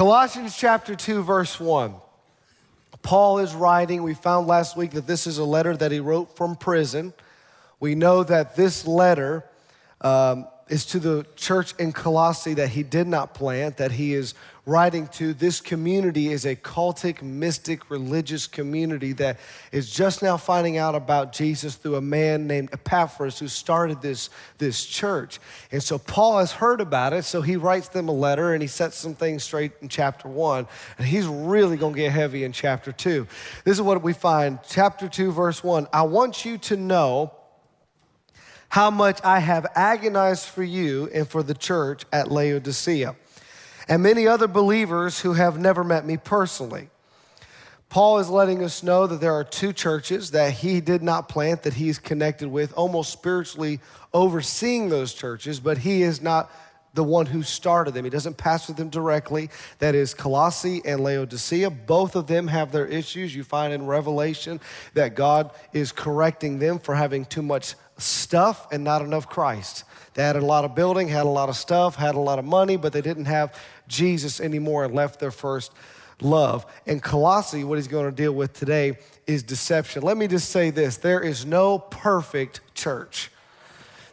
Colossians chapter 2, verse 1. Paul is writing. We found last week that this is a letter that he wrote from prison. We know that this letter um, is to the church in Colossae that he did not plant, that he is writing to. This community is a cultic, mystic, religious community that is just now finding out about Jesus through a man named Epaphras who started this, this church. And so Paul has heard about it, so he writes them a letter and he sets some things straight in chapter one. And he's really going to get heavy in chapter two. This is what we find. Chapter two, verse one I want you to know how much I have agonized for you and for the church at Laodicea, and many other believers who have never met me personally. Paul is letting us know that there are two churches that he did not plant, that he's connected with, almost spiritually overseeing those churches, but he is not the one who started them. He doesn't pastor them directly. That is Colossae and Laodicea. Both of them have their issues. You find in Revelation that God is correcting them for having too much stuff and not enough Christ. They had a lot of building, had a lot of stuff, had a lot of money, but they didn't have Jesus anymore and left their first love. And Colossae, what he's going to deal with today is deception. Let me just say this there is no perfect church.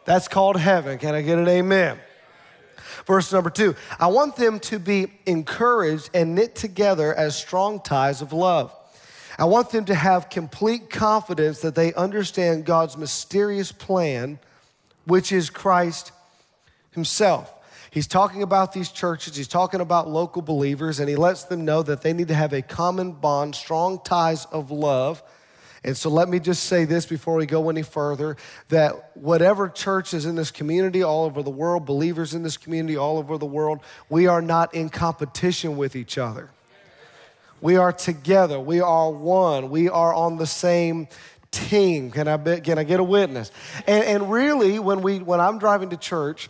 That's called heaven. Can I get an amen? Verse number two I want them to be encouraged and knit together as strong ties of love. I want them to have complete confidence that they understand God's mysterious plan, which is Christ Himself. He's talking about these churches, he's talking about local believers, and he lets them know that they need to have a common bond, strong ties of love. And so let me just say this before we go any further that whatever church is in this community all over the world, believers in this community all over the world, we are not in competition with each other. We are together. We are one. We are on the same team. Can I, be, can I get a witness? And, and really, when, we, when I'm driving to church,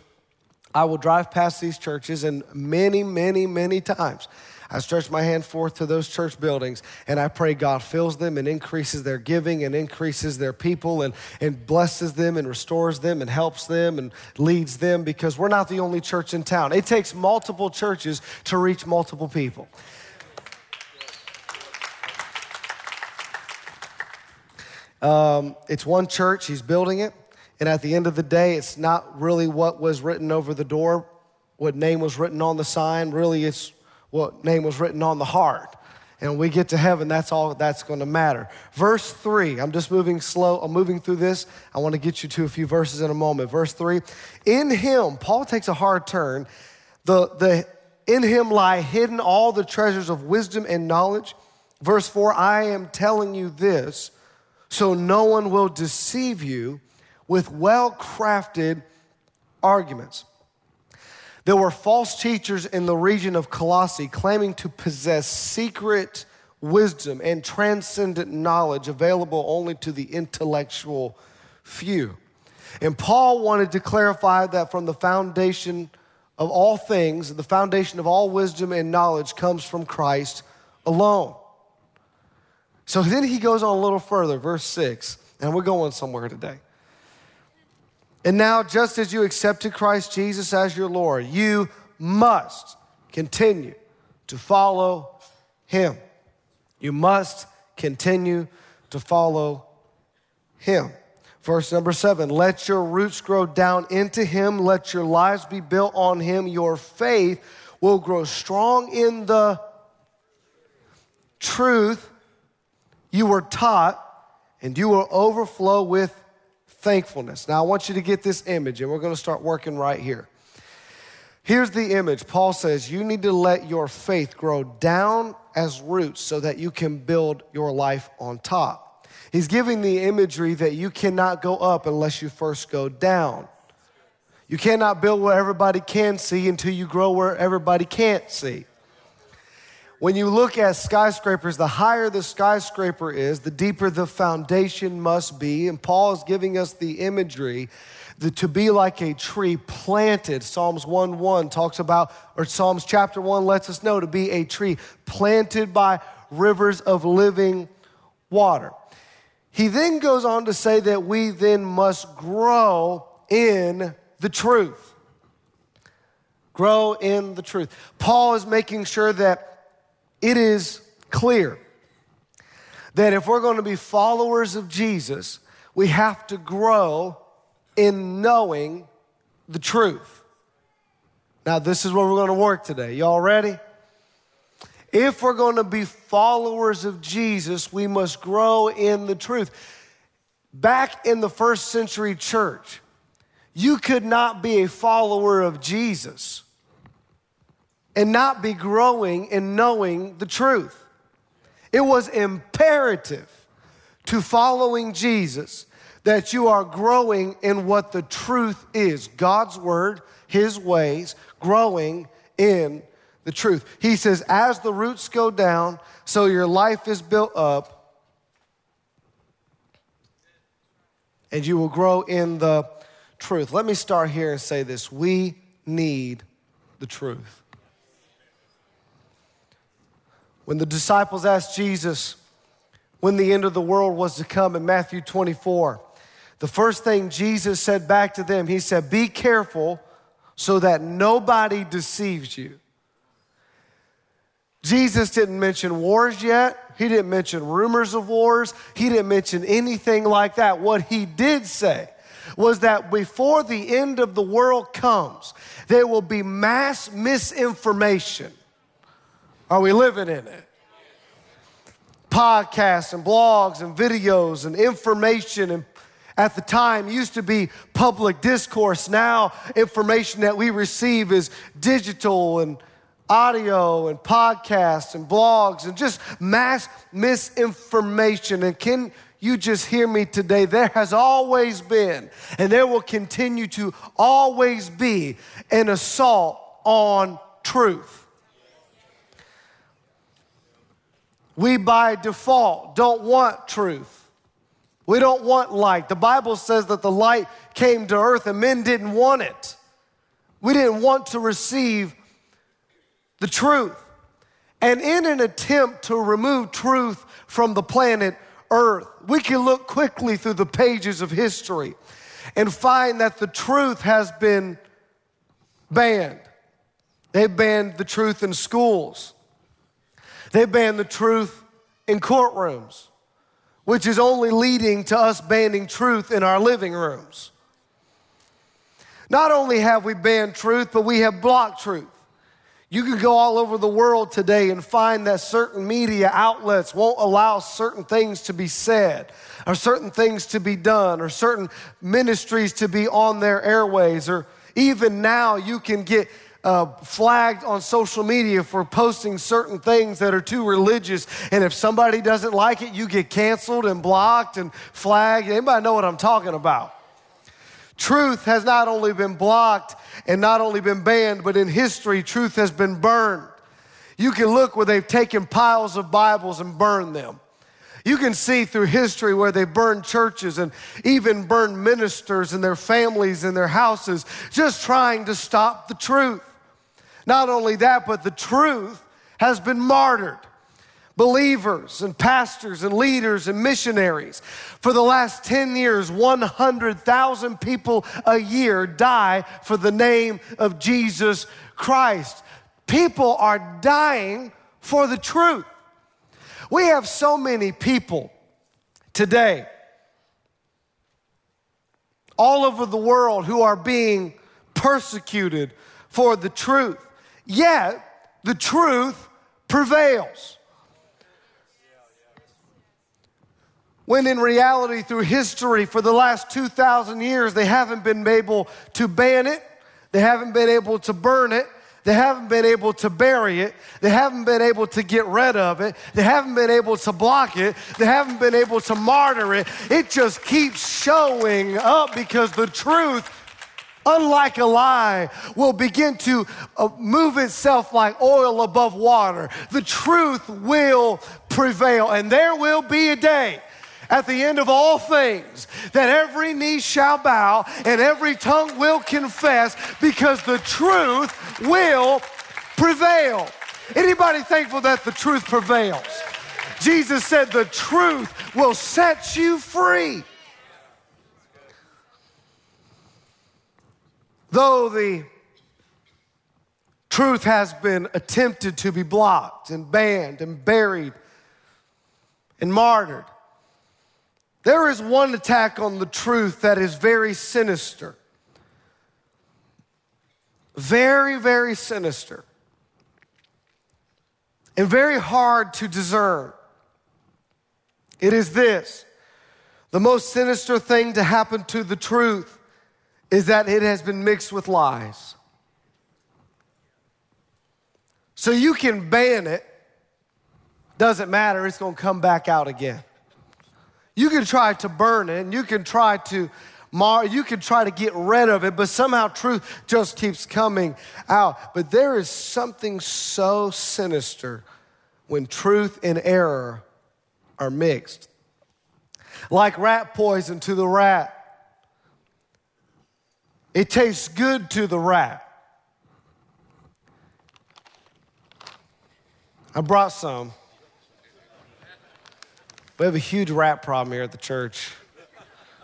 I will drive past these churches, and many, many, many times, I stretch my hand forth to those church buildings and I pray God fills them and increases their giving and increases their people and, and blesses them and restores them and helps them and leads them because we're not the only church in town. It takes multiple churches to reach multiple people. Um, it's one church, he's building it. And at the end of the day, it's not really what was written over the door, what name was written on the sign. Really, it's what name was written on the heart. And when we get to heaven, that's all that's going to matter. Verse three, I'm just moving slow, I'm moving through this. I want to get you to a few verses in a moment. Verse three, in him, Paul takes a hard turn. The, the, in him lie hidden all the treasures of wisdom and knowledge. Verse four, I am telling you this so no one will deceive you with well crafted arguments. There were false teachers in the region of Colossae claiming to possess secret wisdom and transcendent knowledge available only to the intellectual few. And Paul wanted to clarify that from the foundation of all things, the foundation of all wisdom and knowledge comes from Christ alone. So then he goes on a little further, verse 6, and we're going somewhere today. And now, just as you accepted Christ Jesus as your Lord, you must continue to follow him. You must continue to follow him. Verse number seven let your roots grow down into him, let your lives be built on him. Your faith will grow strong in the truth you were taught, and you will overflow with thankfulness. Now, I want you to get this image, and we're going to start working right here. Here's the image. Paul says, You need to let your faith grow down as roots so that you can build your life on top. He's giving the imagery that you cannot go up unless you first go down. You cannot build where everybody can see until you grow where everybody can't see. When you look at skyscrapers, the higher the skyscraper is, the deeper the foundation must be. And Paul is giving us the imagery to be like a tree planted. Psalms 1 1 talks about, or Psalms chapter 1 lets us know to be a tree planted by rivers of living water. He then goes on to say that we then must grow in the truth Grow in the truth. Paul is making sure that it is clear that if we're going to be followers of Jesus, we have to grow in knowing the truth. Now, this is where we're going to work today. Y'all ready? If we're going to be followers of Jesus, we must grow in the truth. Back in the first century church, you could not be a follower of Jesus and not be growing in knowing the truth. It was imperative to following Jesus that you are growing in what the truth is God's word, His ways, growing in the truth. He says, as the roots go down, so your life is built up, and you will grow in the truth. Let me start here and say this we need the truth. When the disciples asked Jesus when the end of the world was to come in Matthew 24, the first thing Jesus said back to them, he said, Be careful so that nobody deceives you. Jesus didn't mention wars yet. He didn't mention rumors of wars. He didn't mention anything like that. What he did say was that before the end of the world comes, there will be mass misinformation are we living in it? Podcasts and blogs and videos and information and at the time used to be public discourse. Now, information that we receive is digital and audio and podcasts and blogs and just mass misinformation. And can you just hear me today? There has always been, and there will continue to always be, an assault on truth. We, by default, don't want truth. We don't want light. The Bible says that the light came to earth and men didn't want it. We didn't want to receive the truth. And in an attempt to remove truth from the planet Earth, we can look quickly through the pages of history and find that the truth has been banned. They banned the truth in schools. They ban the truth in courtrooms, which is only leading to us banning truth in our living rooms. Not only have we banned truth, but we have blocked truth. You can go all over the world today and find that certain media outlets won't allow certain things to be said, or certain things to be done, or certain ministries to be on their airways, or even now you can get uh, flagged on social media for posting certain things that are too religious. And if somebody doesn't like it, you get canceled and blocked and flagged. Anybody know what I'm talking about? Truth has not only been blocked and not only been banned, but in history, truth has been burned. You can look where they've taken piles of Bibles and burned them. You can see through history where they burned churches and even burned ministers and their families and their houses, just trying to stop the truth. Not only that, but the truth has been martyred. Believers and pastors and leaders and missionaries. For the last 10 years, 100,000 people a year die for the name of Jesus Christ. People are dying for the truth. We have so many people today all over the world who are being persecuted for the truth. Yet, the truth prevails. When in reality, through history, for the last 2,000 years, they haven't been able to ban it, they haven't been able to burn it, they haven't been able to bury it. They haven't been able to get rid of it. They haven't been able to block it. They haven't been able to martyr it. It just keeps showing up because the truth unlike a lie, will begin to uh, move itself like oil above water. The truth will prevail, and there will be a day at the end of all things that every knee shall bow and every tongue will confess because the truth will prevail. Anybody thankful that the truth prevails? Jesus said the truth will set you free. Though the Truth has been attempted to be blocked and banned and buried and martyred. There is one attack on the truth that is very sinister. Very, very sinister. And very hard to discern. It is this the most sinister thing to happen to the truth is that it has been mixed with lies. So you can ban it, doesn't matter, it's gonna come back out again. You can try to burn it and you can try to mar, you can try to get rid of it, but somehow truth just keeps coming out. But there is something so sinister when truth and error are mixed. Like rat poison to the rat. It tastes good to the rat. I brought some. We have a huge rat problem here at the church.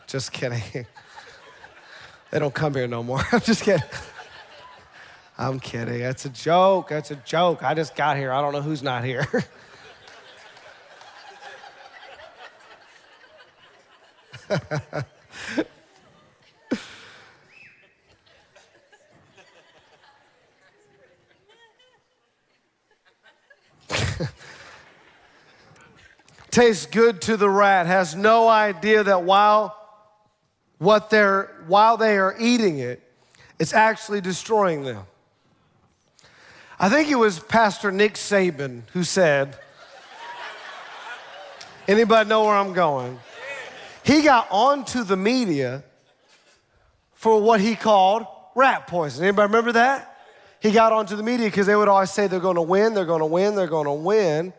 Just kidding. They don't come here no more. I'm just kidding. I'm kidding. That's a joke. That's a joke. I just got here. I don't know who's not here. tastes good to the rat, has no idea that while what they're while they are eating it, it's actually destroying them. I think it was Pastor Nick Saban who said, anybody know where I'm going? He got onto the media for what he called rat poison. Anybody remember that? He got onto the media because they would always say they're going to win, they're going to win, they're going to win.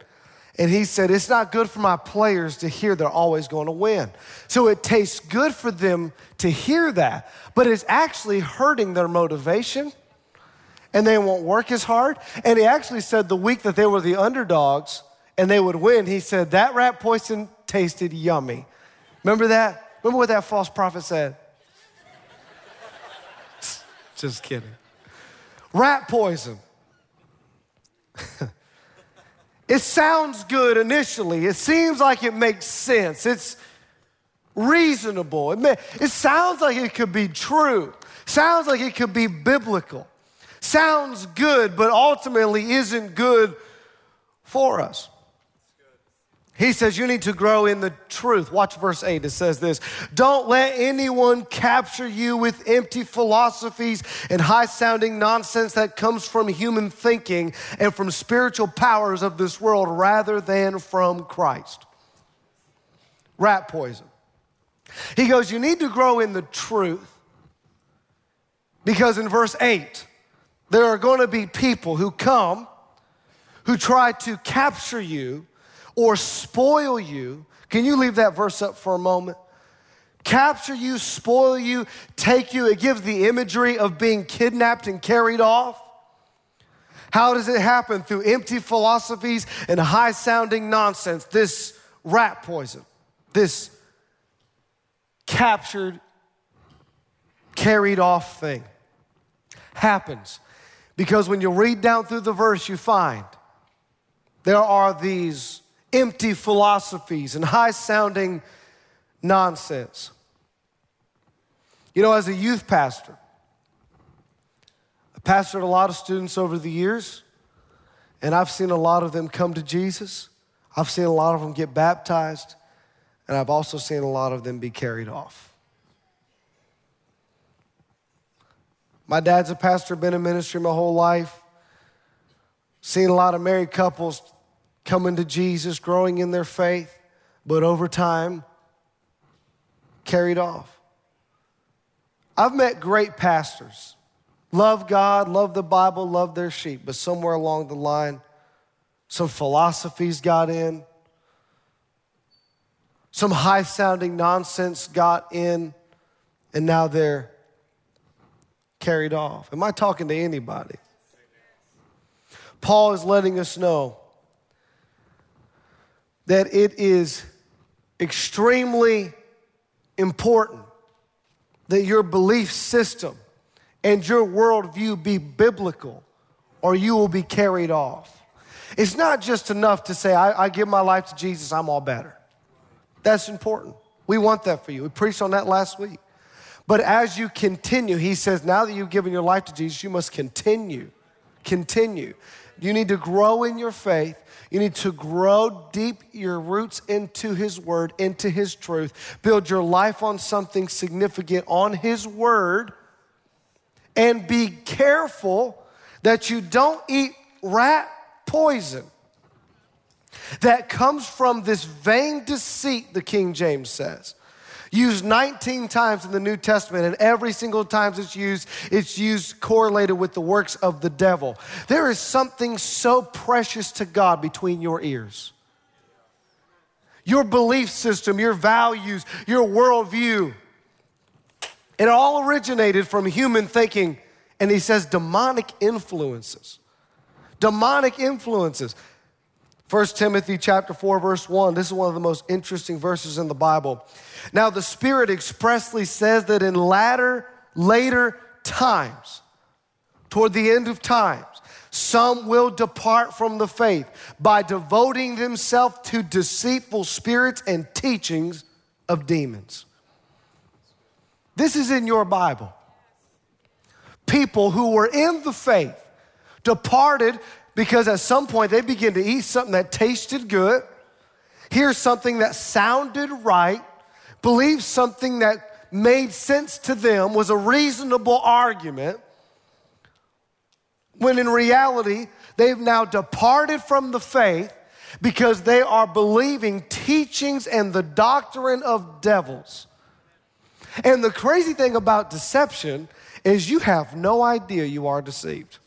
And he said, It's not good for my players to hear they're always going to win. So it tastes good for them to hear that, but it's actually hurting their motivation and they won't work as hard. And he actually said the week that they were the underdogs and they would win, he said, That rat poison tasted yummy. Remember that? Remember what that false prophet said? Just kidding. Rat poison. It sounds good initially. It seems like it makes sense. It's reasonable. It, may, it sounds like it could be true. Sounds like it could be biblical. Sounds good, but ultimately isn't good for us. He says you need to grow in the truth. Watch verse 8. It says this Don't let anyone capture you with empty philosophies and high sounding nonsense that comes from human thinking and from spiritual powers of this world rather than from Christ. Rat poison. He goes, You need to grow in the truth because in verse 8, there are going to be people who come who try to capture you or spoil you. Can you leave that verse up for a moment? Capture you, spoil you, take you. It gives the imagery of being kidnapped and carried off. How does it happen? Through empty philosophies and high sounding nonsense. This rat poison, this captured, carried off thing happens because when you read down through the verse, you find there are these empty philosophies and high sounding nonsense. You know, as a youth pastor, I pastored a lot of students over the years, and I've seen a lot of them come to Jesus. I've seen a lot of them get baptized, and I've also seen a lot of them be carried off. My dad's a pastor, been in ministry my whole life. Seen a lot of married couples coming to Jesus, growing in their faith, but over time, carried off. I've met great pastors, love God, love the Bible, love their sheep, but somewhere along the line, some philosophies got in, some high sounding nonsense got in, and now they're carried off. Am I talking to anybody? Paul is letting us know that it is extremely important that your belief system and your worldview be biblical, or you will be carried off. It's not just enough to say, I, I give my life to Jesus, I'm all better. That's important. We want that for you. We preached on that last week. But as you continue, he says, now that you've given your life to Jesus, you must continue. Continue. You need to grow in your faith. You need to grow deep your roots into His Word, into His truth. Build your life on something significant, on His Word. And be careful that you don't eat rat poison that comes from this vain deceit, the King James says. Used 19 times in the New Testament, and every single time it's used, it's used correlated with the works of the devil. There is something so precious to God between your ears. Your belief system, your values, your worldview. It all originated from human thinking, and he says demonic influences. Demonic influences. 1 Timothy chapter 4 verse 1. This is one of the most interesting verses in the Bible. Now the Spirit expressly says that in latter later times, toward the end of times, some will depart from the faith by devoting themselves to deceitful spirits and teachings of demons. This is in your Bible. People who were in the faith departed because at some point they begin to eat something that tasted good, hear something that sounded right, believe something that made sense to them, was a reasonable argument, when in reality, they've now departed from the faith because they are believing teachings and the doctrine of devils. And the crazy thing about deception is you have no idea you are deceived.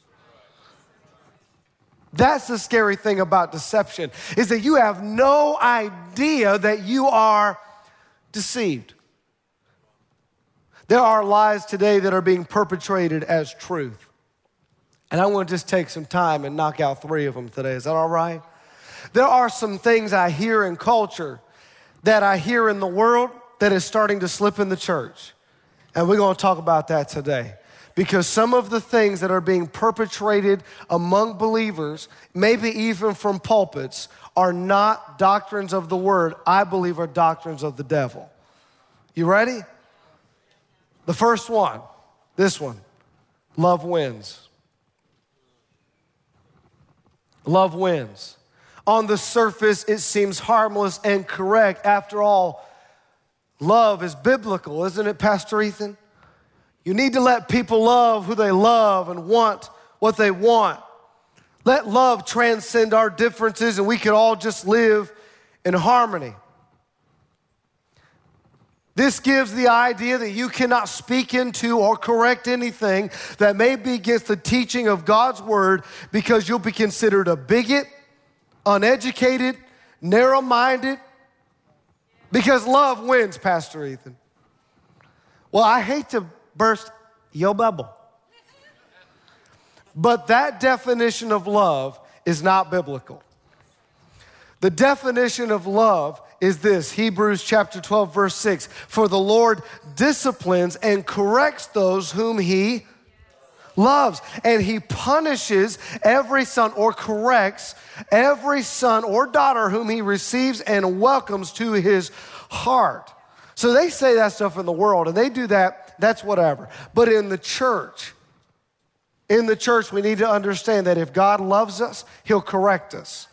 That's the scary thing about deception is that you have no idea that you are deceived. There are lies today that are being perpetrated as truth. And I want to just take some time and knock out three of them today. Is that all right? There are some things I hear in culture that I hear in the world that is starting to slip in the church. And we're going to talk about that today because some of the things that are being perpetrated among believers, maybe even from pulpits, are not doctrines of the word, I believe are doctrines of the devil. You ready? The first one, this one love wins. Love wins. On the surface, it seems harmless and correct. After all, love is biblical, isn't it, Pastor Ethan? You need to let people love who they love and want what they want. Let love transcend our differences and we could all just live in harmony. This gives the idea that you cannot speak into or correct anything that may be against the teaching of God's word because you'll be considered a bigot, uneducated, narrow minded, because love wins, Pastor Ethan. Well, I hate to burst your bubble. But that definition of love is not biblical. The definition of love is this Hebrews chapter 12, verse 6 For the Lord disciplines and corrects those whom he loves, and he punishes every son or corrects every son or daughter whom he receives and welcomes to his heart. So they say that stuff in the world, and they do that, that's whatever. But in the church, in the church, we need to understand that if God loves us, He'll correct us.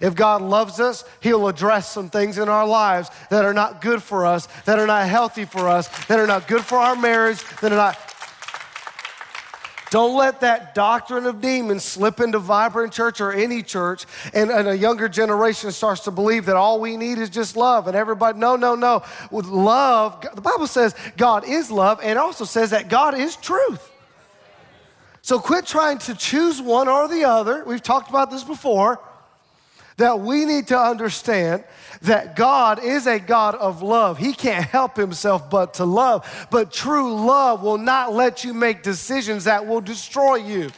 If God loves us, He'll address some things in our lives that are not good for us, that are not healthy for us, that are not good for our marriage, that are not don't let that doctrine of demons slip into Vibrant Church or any church, and, and, a younger generation starts to believe that all we need is just love. And everybody, no, no, no. With love, the Bible says God is love, and it also says that God is truth. So quit trying to choose one or the other. We've talked about this before that we need to understand that God is a God of love. He can't help himself but to love. But true love will not let you make decisions that will destroy you.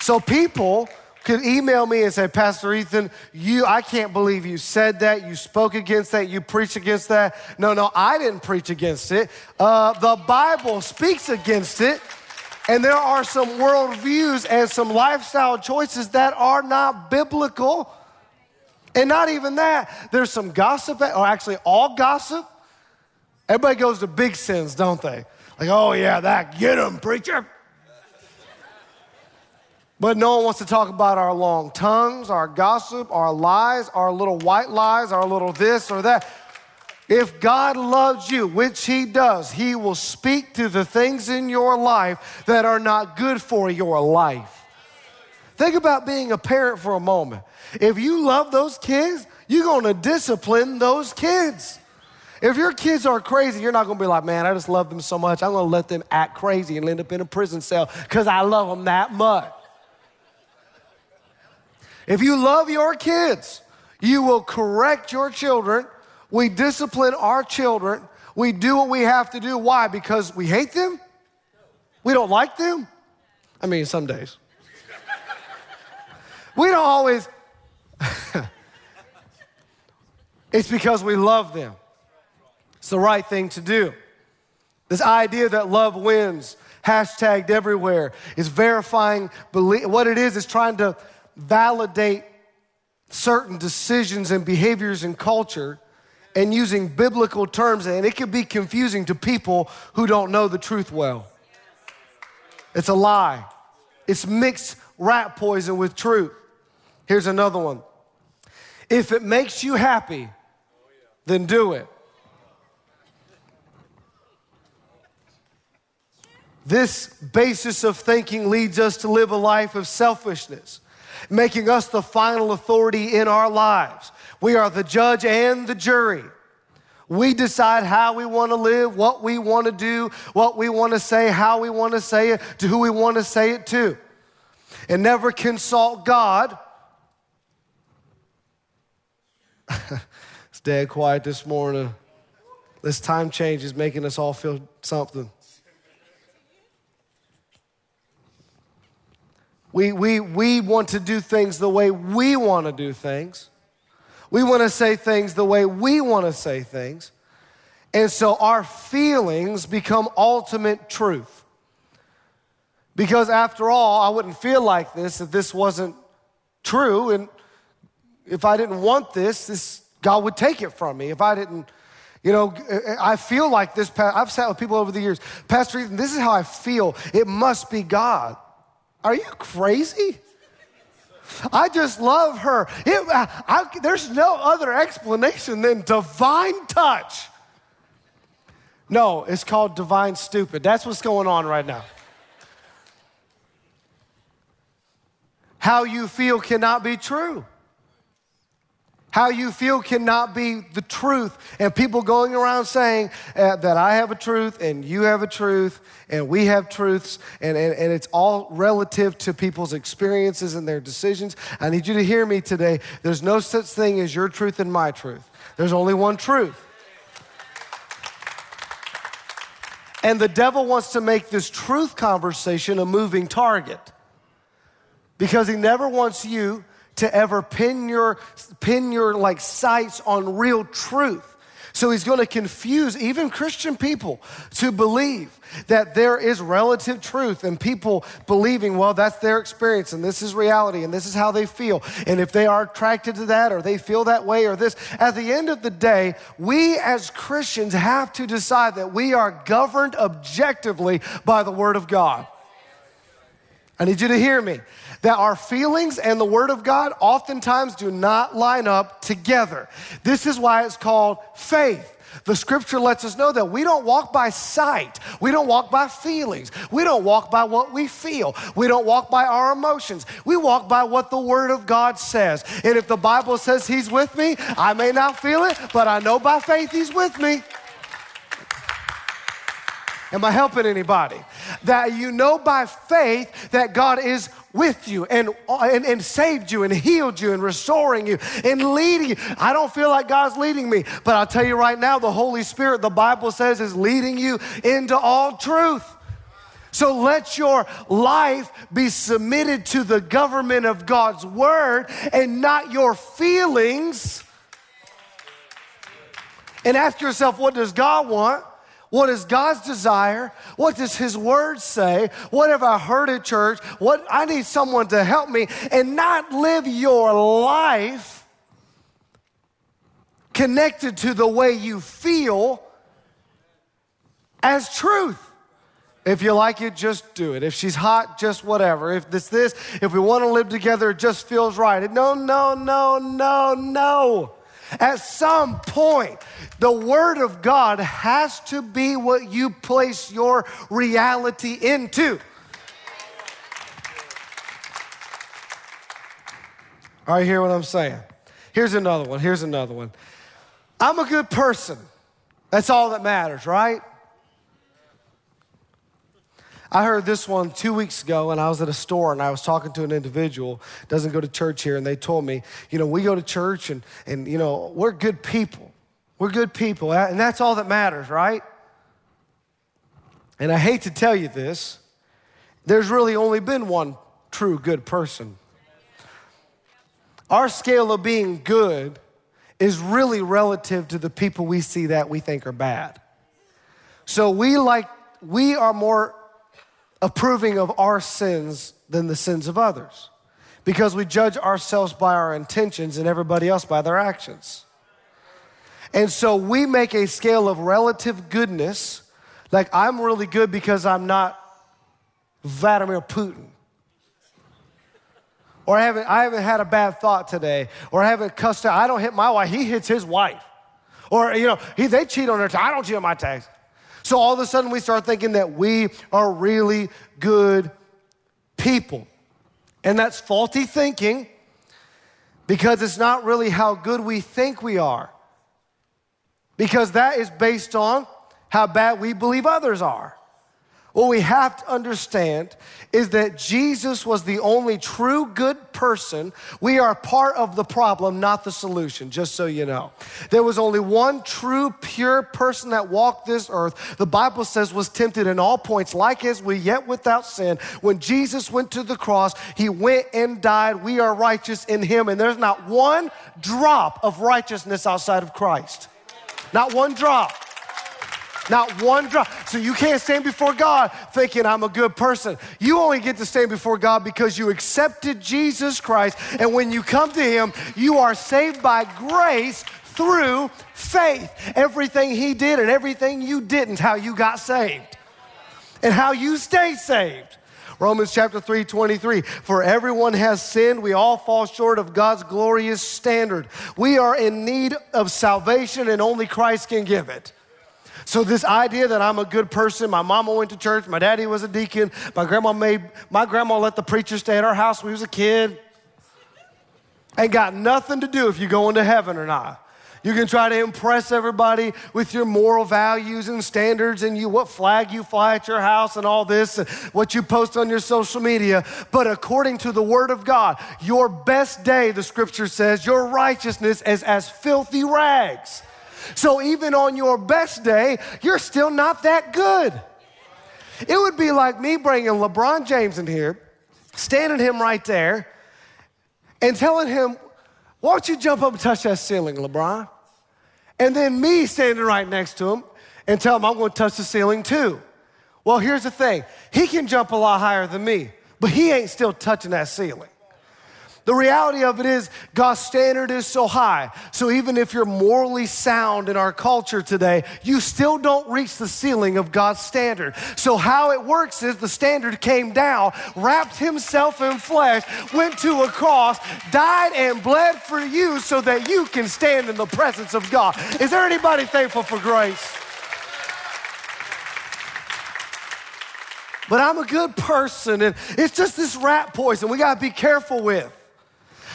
So people could email me and say, Pastor Ethan, you, I can't believe you said that. You spoke against that. You preached against that. No, no, I didn't preach against it. Uh, the Bible speaks against it. And there are some worldviews and some lifestyle choices that are not biblical. And not even that, there's some gossip, or actually all gossip. Everybody goes to big sins, don't they? Like, oh yeah, that, get him, preacher. But no one wants to talk about our long tongues, our gossip, our lies, our little white lies, our little this or that. If God loves you, which He does, He will speak to the things in your life that are not good for your life. Think about being a parent for a moment. If you love those kids, you're gonna discipline those kids. If your kids are crazy, you're not gonna be like, man, I just love them so much. I'm gonna let them act crazy and end up in a prison cell because I love them that much. If you love your kids, you will correct your children. We discipline our children. We do what we have to do. Why? Because we hate them? We don't like them? I mean, some days. we don't always. it's because we love them. It's the right thing to do. This idea that love wins, hashtagged everywhere, is verifying belief. What it is is trying to validate certain decisions and behaviors and culture and using biblical terms, and it can be confusing to people who don't know the truth well. It's a lie, it's mixed rat poison with truth. Here's another one if it makes you happy, then do it. This basis of thinking leads us to live a life of selfishness making us the final authority in our lives. We are the judge and the jury. We decide how we want to live, what we want to do, what we want to say, how we want to say it, to who we want to say it to. And never consult God. it's dead quiet this morning. This time change is making us all feel something. We, we, we want to do things the way we want to do things. We want to say things the way we want to say things. And so our feelings become ultimate truth. Because after all, I wouldn't feel like this if this wasn't true. And if I didn't want this, this God would take it from me. If I didn't, you know, I feel like this. I've sat with people over the years, Pastor Ethan, this is how I feel. It must be God. Are you crazy? I just love her. It, I, I, there's no other explanation than divine touch. No, it's called divine stupid. That's what's going on right now. How you feel cannot be true. How you feel cannot be the truth. And people going around saying uh, that I have a truth and you have a truth and we have truths, and, and, and it's all relative to people's experiences and their decisions. I need you to hear me today. There's no such thing as your truth and my truth, there's only one truth. And the devil wants to make this truth conversation a moving target because he never wants you to ever pin your, pin your like sights on real truth. So he's going to confuse even Christian people to believe that there is relative truth and people believing, well, that's their experience and this is reality and this is how they feel. And if they are attracted to that or they feel that way or this, at the end of the day, we as Christians have to decide that we are governed objectively by the Word of God. I need you to hear me that our feelings and the Word of God oftentimes do not line up together. This is why it's called faith. The scripture lets us know that we don't walk by sight. We don't walk by feelings. We don't walk by what we feel. We don't walk by our emotions. We walk by what the Word of God says. And if the Bible says He's with me, I may not feel it, but I know by faith He's with me. Am I helping anybody? That you know by faith that God is with you and, and, and saved you and healed you and restoring you and leading you. I don't feel like God's leading me, but I'll tell you right now, the Holy Spirit, the Bible says, is leading you into all truth. So let your life be submitted to the government of God's word and not your feelings. And ask yourself, what does God want? What is God's desire? What does His Word say? What have I heard at church? What I need someone to help me and not live your life connected to the way you feel as truth. If you like it, just do it. If she's hot, just whatever. If this this, if we want to live together, it just feels right. No, no, no, no, no. At some point, the Word of God has to be what you place your reality into. All right, hear what I'm saying? Here's another one. Here's another one. I'm a good person. That's all that matters, right? I heard this one two weeks ago, and I was at a store and I was talking to an individual, doesn't go to church here, and they told me, you know, we go to church and, and you know, we're good people. We're good people, and that's all that matters, right? And I hate to tell you this, there's really only been one true good person. Our scale of being good is really relative to the people we see that we think are bad. So we like, we are more approving of our sins than the sins of others because we judge ourselves by our intentions and everybody else by their actions. And so we make a scale of relative goodness, like I'm really good because I'm not Vladimir Putin. Or I haven't, I haven't had a bad thought today. Or I haven't cussed out. I don't hit my wife, he hits his wife. Or, you know, he, they cheat on their tax. I don't cheat on my tax. So all of a sudden we start thinking that we are really good people. And that's faulty thinking because it's not really how good we think we are. Because that is based on how bad we believe others are. What we have to understand is that Jesus was the only true good person. We are part of the problem, not the solution, just so you know. There was only one true, pure person that walked this earth. The Bible says was tempted in all points, like as we, yet without sin. When Jesus went to the cross, he went and died. We are righteous in him, and there's not one drop of righteousness outside of Christ. Not one drop. Not one drop. So you can't stand before God thinking I'm a good person. You only get to stand before God because you accepted Jesus Christ. And when you come to Him, you are saved by grace through faith. Everything He did and everything you didn't, how you got saved and how you stay saved. Romans chapter 3, 23. For everyone has sinned. We all fall short of God's glorious standard. We are in need of salvation, and only Christ can give it. So this idea that I'm a good person, my mama went to church, my daddy was a deacon, my grandma made my grandma let the preacher stay at our house when he was a kid. Ain't got nothing to do if you're going to heaven or not. You can try to impress everybody with your moral values and standards and you what flag you fly at your house and all this and what you post on your social media. But according to the word of God, your best day, the scripture says, your righteousness is as filthy rags. So even on your best day, you're still not that good. It would be like me bringing LeBron James in here, standing him right there, and telling him, Why don't you jump up and touch that ceiling, LeBron? And then me standing right next to him and tell him I'm going to touch the ceiling too. Well, here's the thing he can jump a lot higher than me, but he ain't still touching that ceiling. The reality of it is, God's standard is so high. So even if you're morally sound in our culture today, you still don't reach the ceiling of God's standard. So, how it works is the standard came down, wrapped himself in flesh, went to a cross, died and bled for you so that you can stand in the presence of God. Is there anybody thankful for grace? But I'm a good person, and it's just this rat poison we got to be careful with.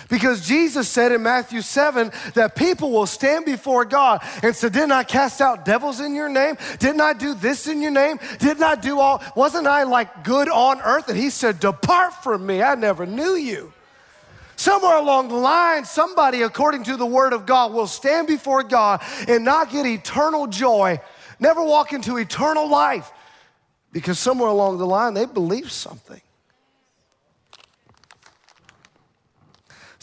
Because Jesus said in Matthew 7 that people will stand before God and say, Didn't I cast out devils in your name? Didn't I do this in your name? Didn't I do all? Wasn't I like good on earth? And he said, Depart from me. I never knew you. Somewhere along the line, somebody, according to the word of God, will stand before God and not get eternal joy, never walk into eternal life because somewhere along the line they believe something.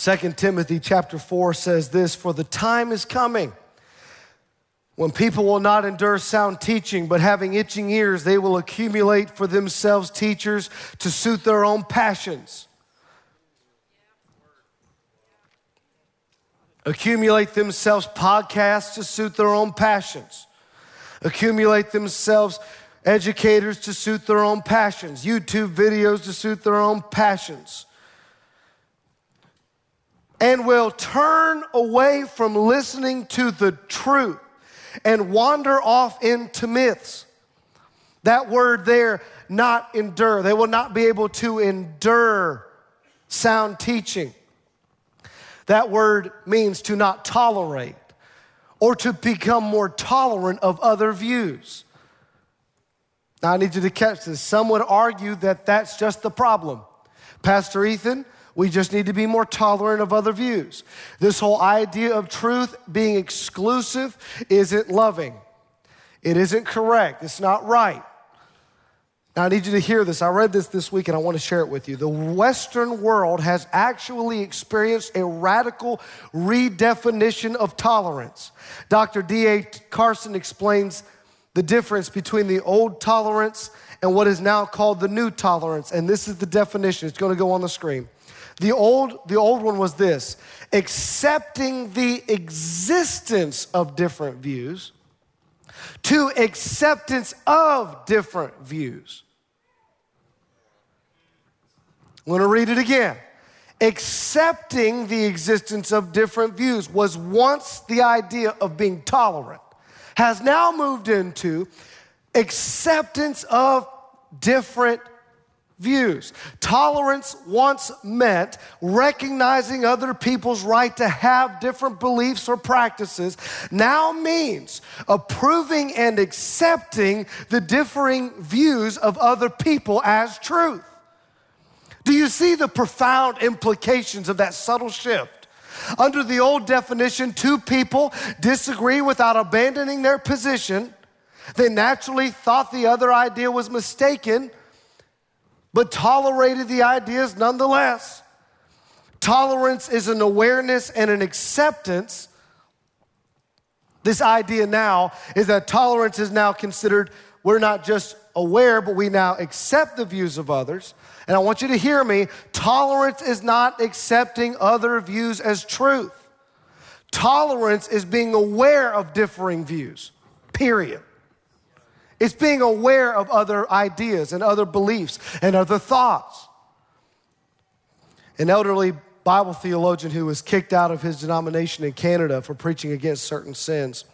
2 Timothy chapter 4 says this For the time is coming When people will not endure sound teaching, but having itching ears, they will accumulate for themselves teachers to suit their own passions. Accumulate themselves podcasts to suit their own passions. Accumulate themselves educators to suit their own passions. YouTube videos to suit their own passions and will turn away from listening to the truth and wander off into myths. That word there, not endure. They will not be able to endure sound teaching. That word means to not tolerate or to become more tolerant of other views. Now, I need you to catch this. Some would argue that that's just the problem. Pastor Ethan, we just need to be more tolerant of other views. This whole idea of truth being exclusive isn't loving. It isn't correct. It's not right. Now, I need you to hear this. I read this this week and I want to share it with you. The Western world has actually experienced a radical redefinition of tolerance. Dr. D.A. Carson explains the difference between the old tolerance and what is now called the new tolerance. And this is the definition, it's going to go on the screen. The old, the old one was this accepting the existence of different views to acceptance of different views. I'm going to read it again. Accepting the existence of different views was once the idea of being tolerant, has now moved into acceptance of different views. Tolerance once meant recognizing other people's right to have different beliefs or practices, now means approving and accepting the differing views of other people as truth. Do you see the profound implications of that subtle shift? Under the old definition, two people disagree without abandoning their position. They naturally thought the other idea was mistaken but tolerated the ideas nonetheless. Tolerance is an awareness and an acceptance. This idea now is that tolerance is now considered, we're not just aware, but we now accept the views of others. And I want you to hear me tolerance is not accepting other views as truth. Tolerance is being aware of differing views, period. It's being aware of other ideas and other beliefs and other thoughts. An elderly Bible theologian who was kicked out of his denomination in Canada for preaching against certain sins,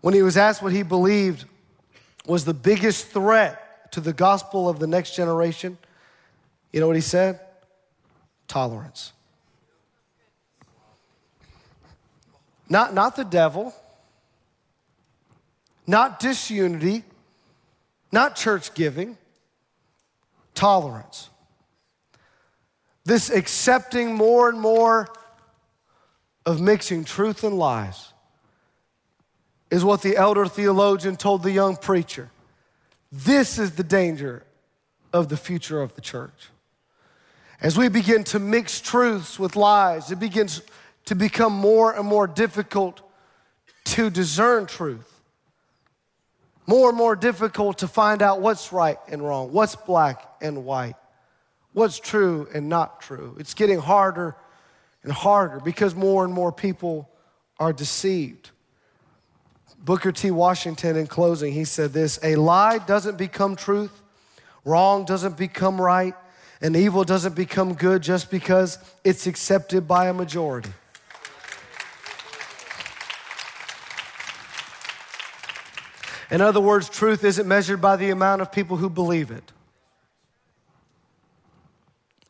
when he was asked what he believed was the biggest threat to the gospel of the next generation, you know what he said? Tolerance. Not, not the devil, not disunity, not church giving, tolerance. This accepting more and more of mixing truth and lies is what the elder theologian told the young preacher. This is the danger of the future of the church. As we begin to mix truths with lies, it begins to become more and more difficult to discern truth more and more difficult to find out what's right and wrong, what's black and white, what's true and not true. It's getting harder and harder because more and more people are deceived. Booker T. Washington, in closing, he said this A lie doesn't become truth, wrong doesn't become right, and evil doesn't become good just because it's accepted by a majority. In other words, truth isn't measured by the amount of people who believe it.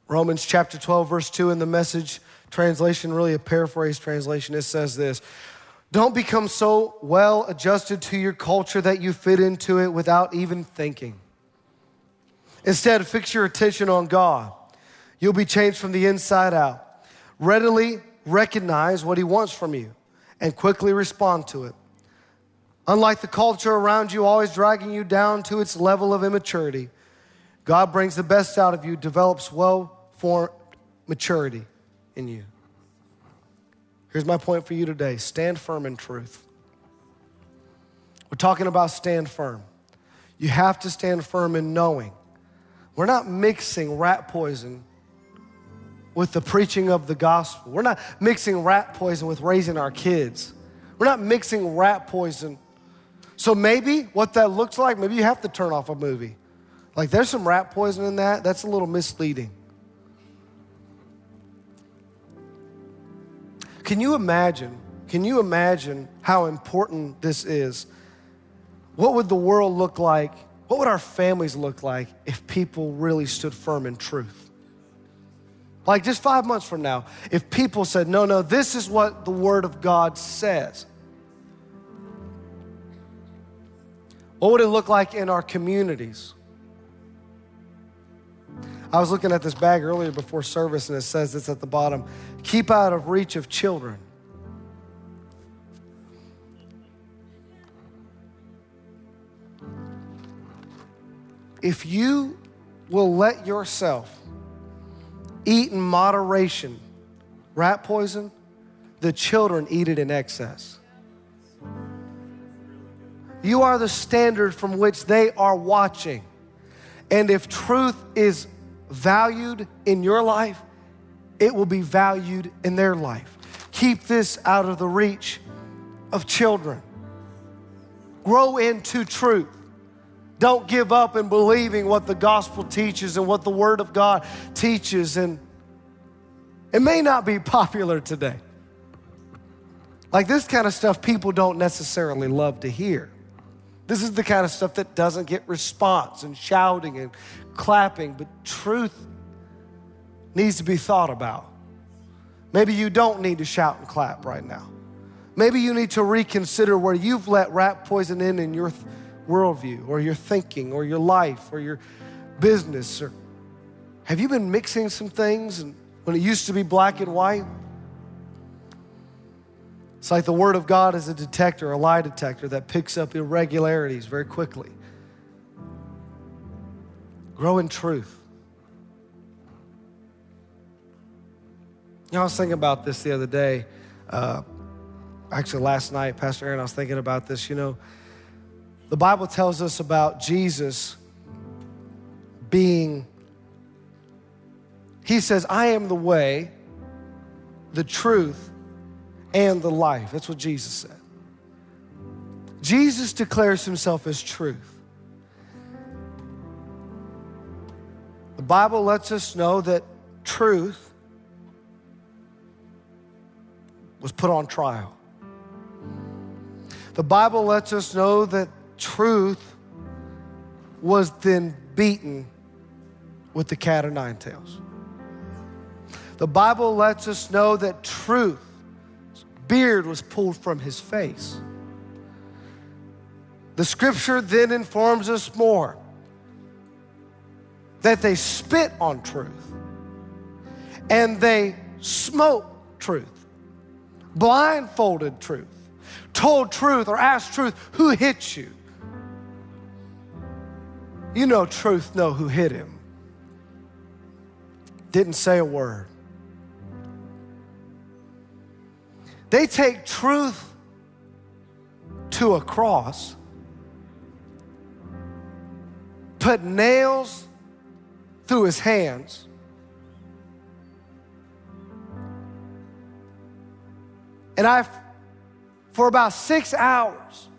Romans chapter 12, verse 2 in the message translation, really a paraphrase translation, it says this Don't become so well adjusted to your culture that you fit into it without even thinking. Instead, fix your attention on God. You'll be changed from the inside out. Readily recognize what He wants from you and quickly respond to it. Unlike the culture around you, always dragging you down to its level of immaturity, God brings the best out of you, develops well formed maturity in you. Here's my point for you today stand firm in truth. We're talking about stand firm. You have to stand firm in knowing. We're not mixing rat poison with the preaching of the gospel. We're not mixing rat poison with raising our kids. We're not mixing rat poison. So maybe what that looks like, maybe you have to turn off a movie. Like there's some rat poison in that. That's a little misleading. Can you imagine? Can you imagine how important this is? What would the world look like? What would our families look like if people really stood firm in truth? Like just five months from now, if people said, no, no, this is what the Word of God says. What would it look like in our communities? I was looking at this bag earlier before service, and it says it's at the bottom keep out of reach of children. If you will let yourself eat in moderation rat poison, the children eat it in excess. You are the standard from which they are watching. And if truth is valued in your life, it will be valued in their life. Keep this out of the reach of children. Grow into truth. Don't give up in believing what the gospel teaches and what the word of God teaches. And it may not be popular today. Like this kind of stuff, people don't necessarily love to hear. This is the kind of stuff that doesn't get response and shouting and clapping, but truth needs to be thought about. Maybe you don't need to shout and clap right now. Maybe you need to reconsider where you've let rat poison in in your worldview or your thinking or your life or your business or have you been mixing some things and when it used to be black and white it's like the word of god is a detector a lie detector that picks up irregularities very quickly. Grow in truth. You know i was thinking about this the other day. Uh, actually last night pastor aaron i was thinking about this. You know the Bible tells us about Jesus being, he says, I am the way, the truth, and the life. That's what Jesus said. Jesus declares himself as truth. The Bible lets us know that truth was put on trial. The Bible lets us know that truth was then beaten with the cat o' nine tails. The Bible lets us know that truth, beard was pulled from his face. The scripture then informs us more that they spit on truth and they smote truth, blindfolded truth, told truth or asked truth, who hit you? You know, truth know who hit him. Didn't say a word. They take truth to a cross, put nails through his hands, and I, for about six hours,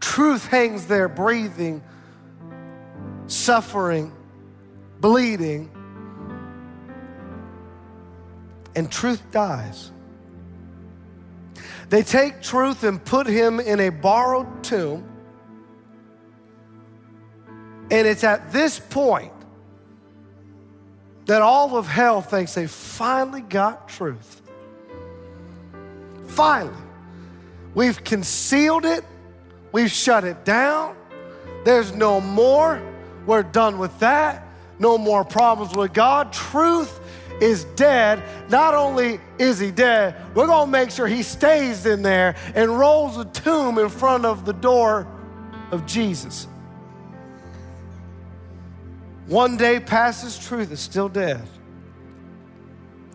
truth hangs there breathing suffering, bleeding, and truth dies. They take truth and put him in a borrowed tomb. And it's at this point that all of hell thinks they finally got truth. Finally. We've concealed it, we've shut it down, there's no more. We're done with that. No more problems with God. Truth is dead. Not only is he dead, we're going to make sure he stays in there and rolls a tomb in front of the door of Jesus. One day passes, truth is still dead.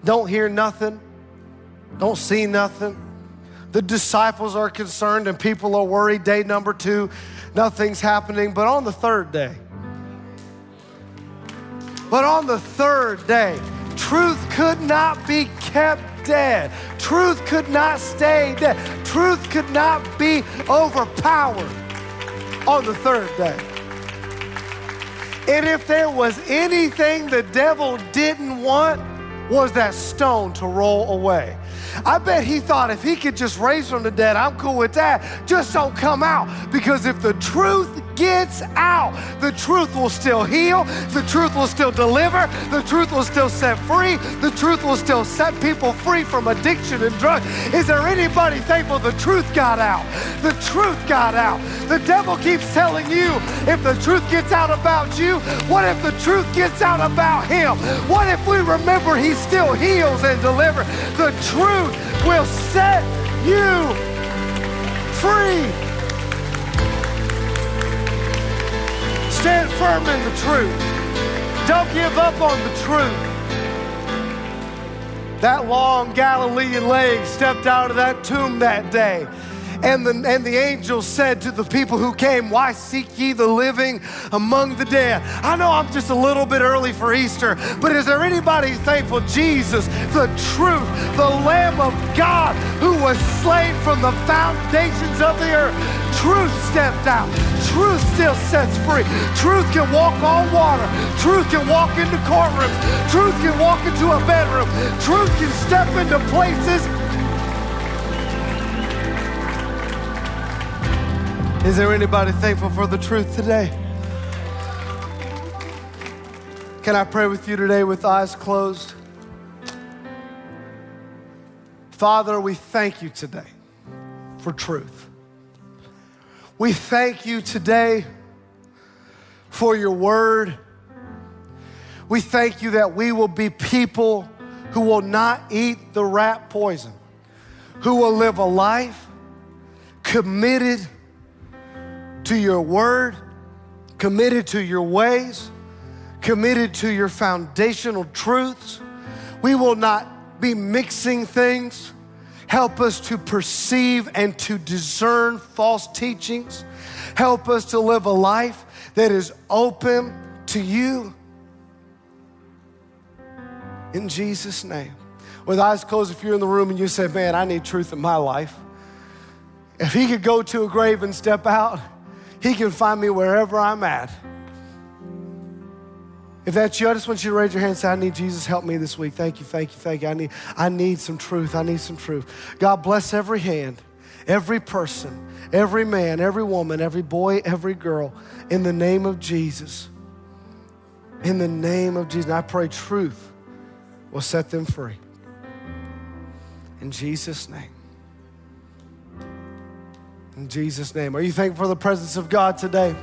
Don't hear nothing, don't see nothing. the disciples are concerned and people are worried. Day number two, nothing's happening. But on the third day, but on the third day, truth could not be kept dead. Truth could not stay dead. Truth could not be overpowered on the third day. And if there was anything the devil didn't want, was that stone to roll away. I bet he thought if he could just raise from the dead, I'm cool with that. Just don't come out. Because if the truth gets out, the truth will still heal, the truth will still deliver, the truth will still set free, the truth will still set people free from addiction and drugs. Is there anybody thankful the truth got out? The truth got out. The devil keeps telling you if the truth gets out about you, what if the truth gets out about him? What if we remember he still heals and delivers? The truth will set you free. Stand firm in the truth. Don't give up on the truth. That long Galilean leg stepped out of that tomb that day. And the, and the angel said to the people who came, Why seek ye the living among the dead? I know I'm just a little bit early for Easter, but is there anybody thankful? Jesus, the truth, the Lamb of God who was slain from the foundations of the earth Truth stepped out. Truth still sets free. Truth can walk on water. Truth can walk into courtrooms. Truth can walk into a bedroom. Truth can step into places. Is there anybody thankful for the truth today? Can I pray with you today with eyes closed? Father, we thank you today for truth. We thank you today for your word. We thank you that we will be people who will not eat the rat poison, who will live a life committed to your word, committed to your ways, committed to your foundational truths. We will not be mixing things. Help us to perceive and to discern false teachings. Help us to live a life that is open to you. In Jesus' name. With eyes closed, if you're in the room and you say, Man, I need truth in my life. If he could go to a grave and step out, he can find me wherever I'm at. If that's you, I just want you to raise your hand and say, I need Jesus, help me this week. Thank you, thank you, thank you. I need, I need some truth. I need some truth. God bless every hand, every person, every man, every woman, every boy, every girl, in the name of Jesus. In the name of Jesus. And I pray truth will set them free. In Jesus' name. In Jesus' name. Are you thankful for the presence of God today?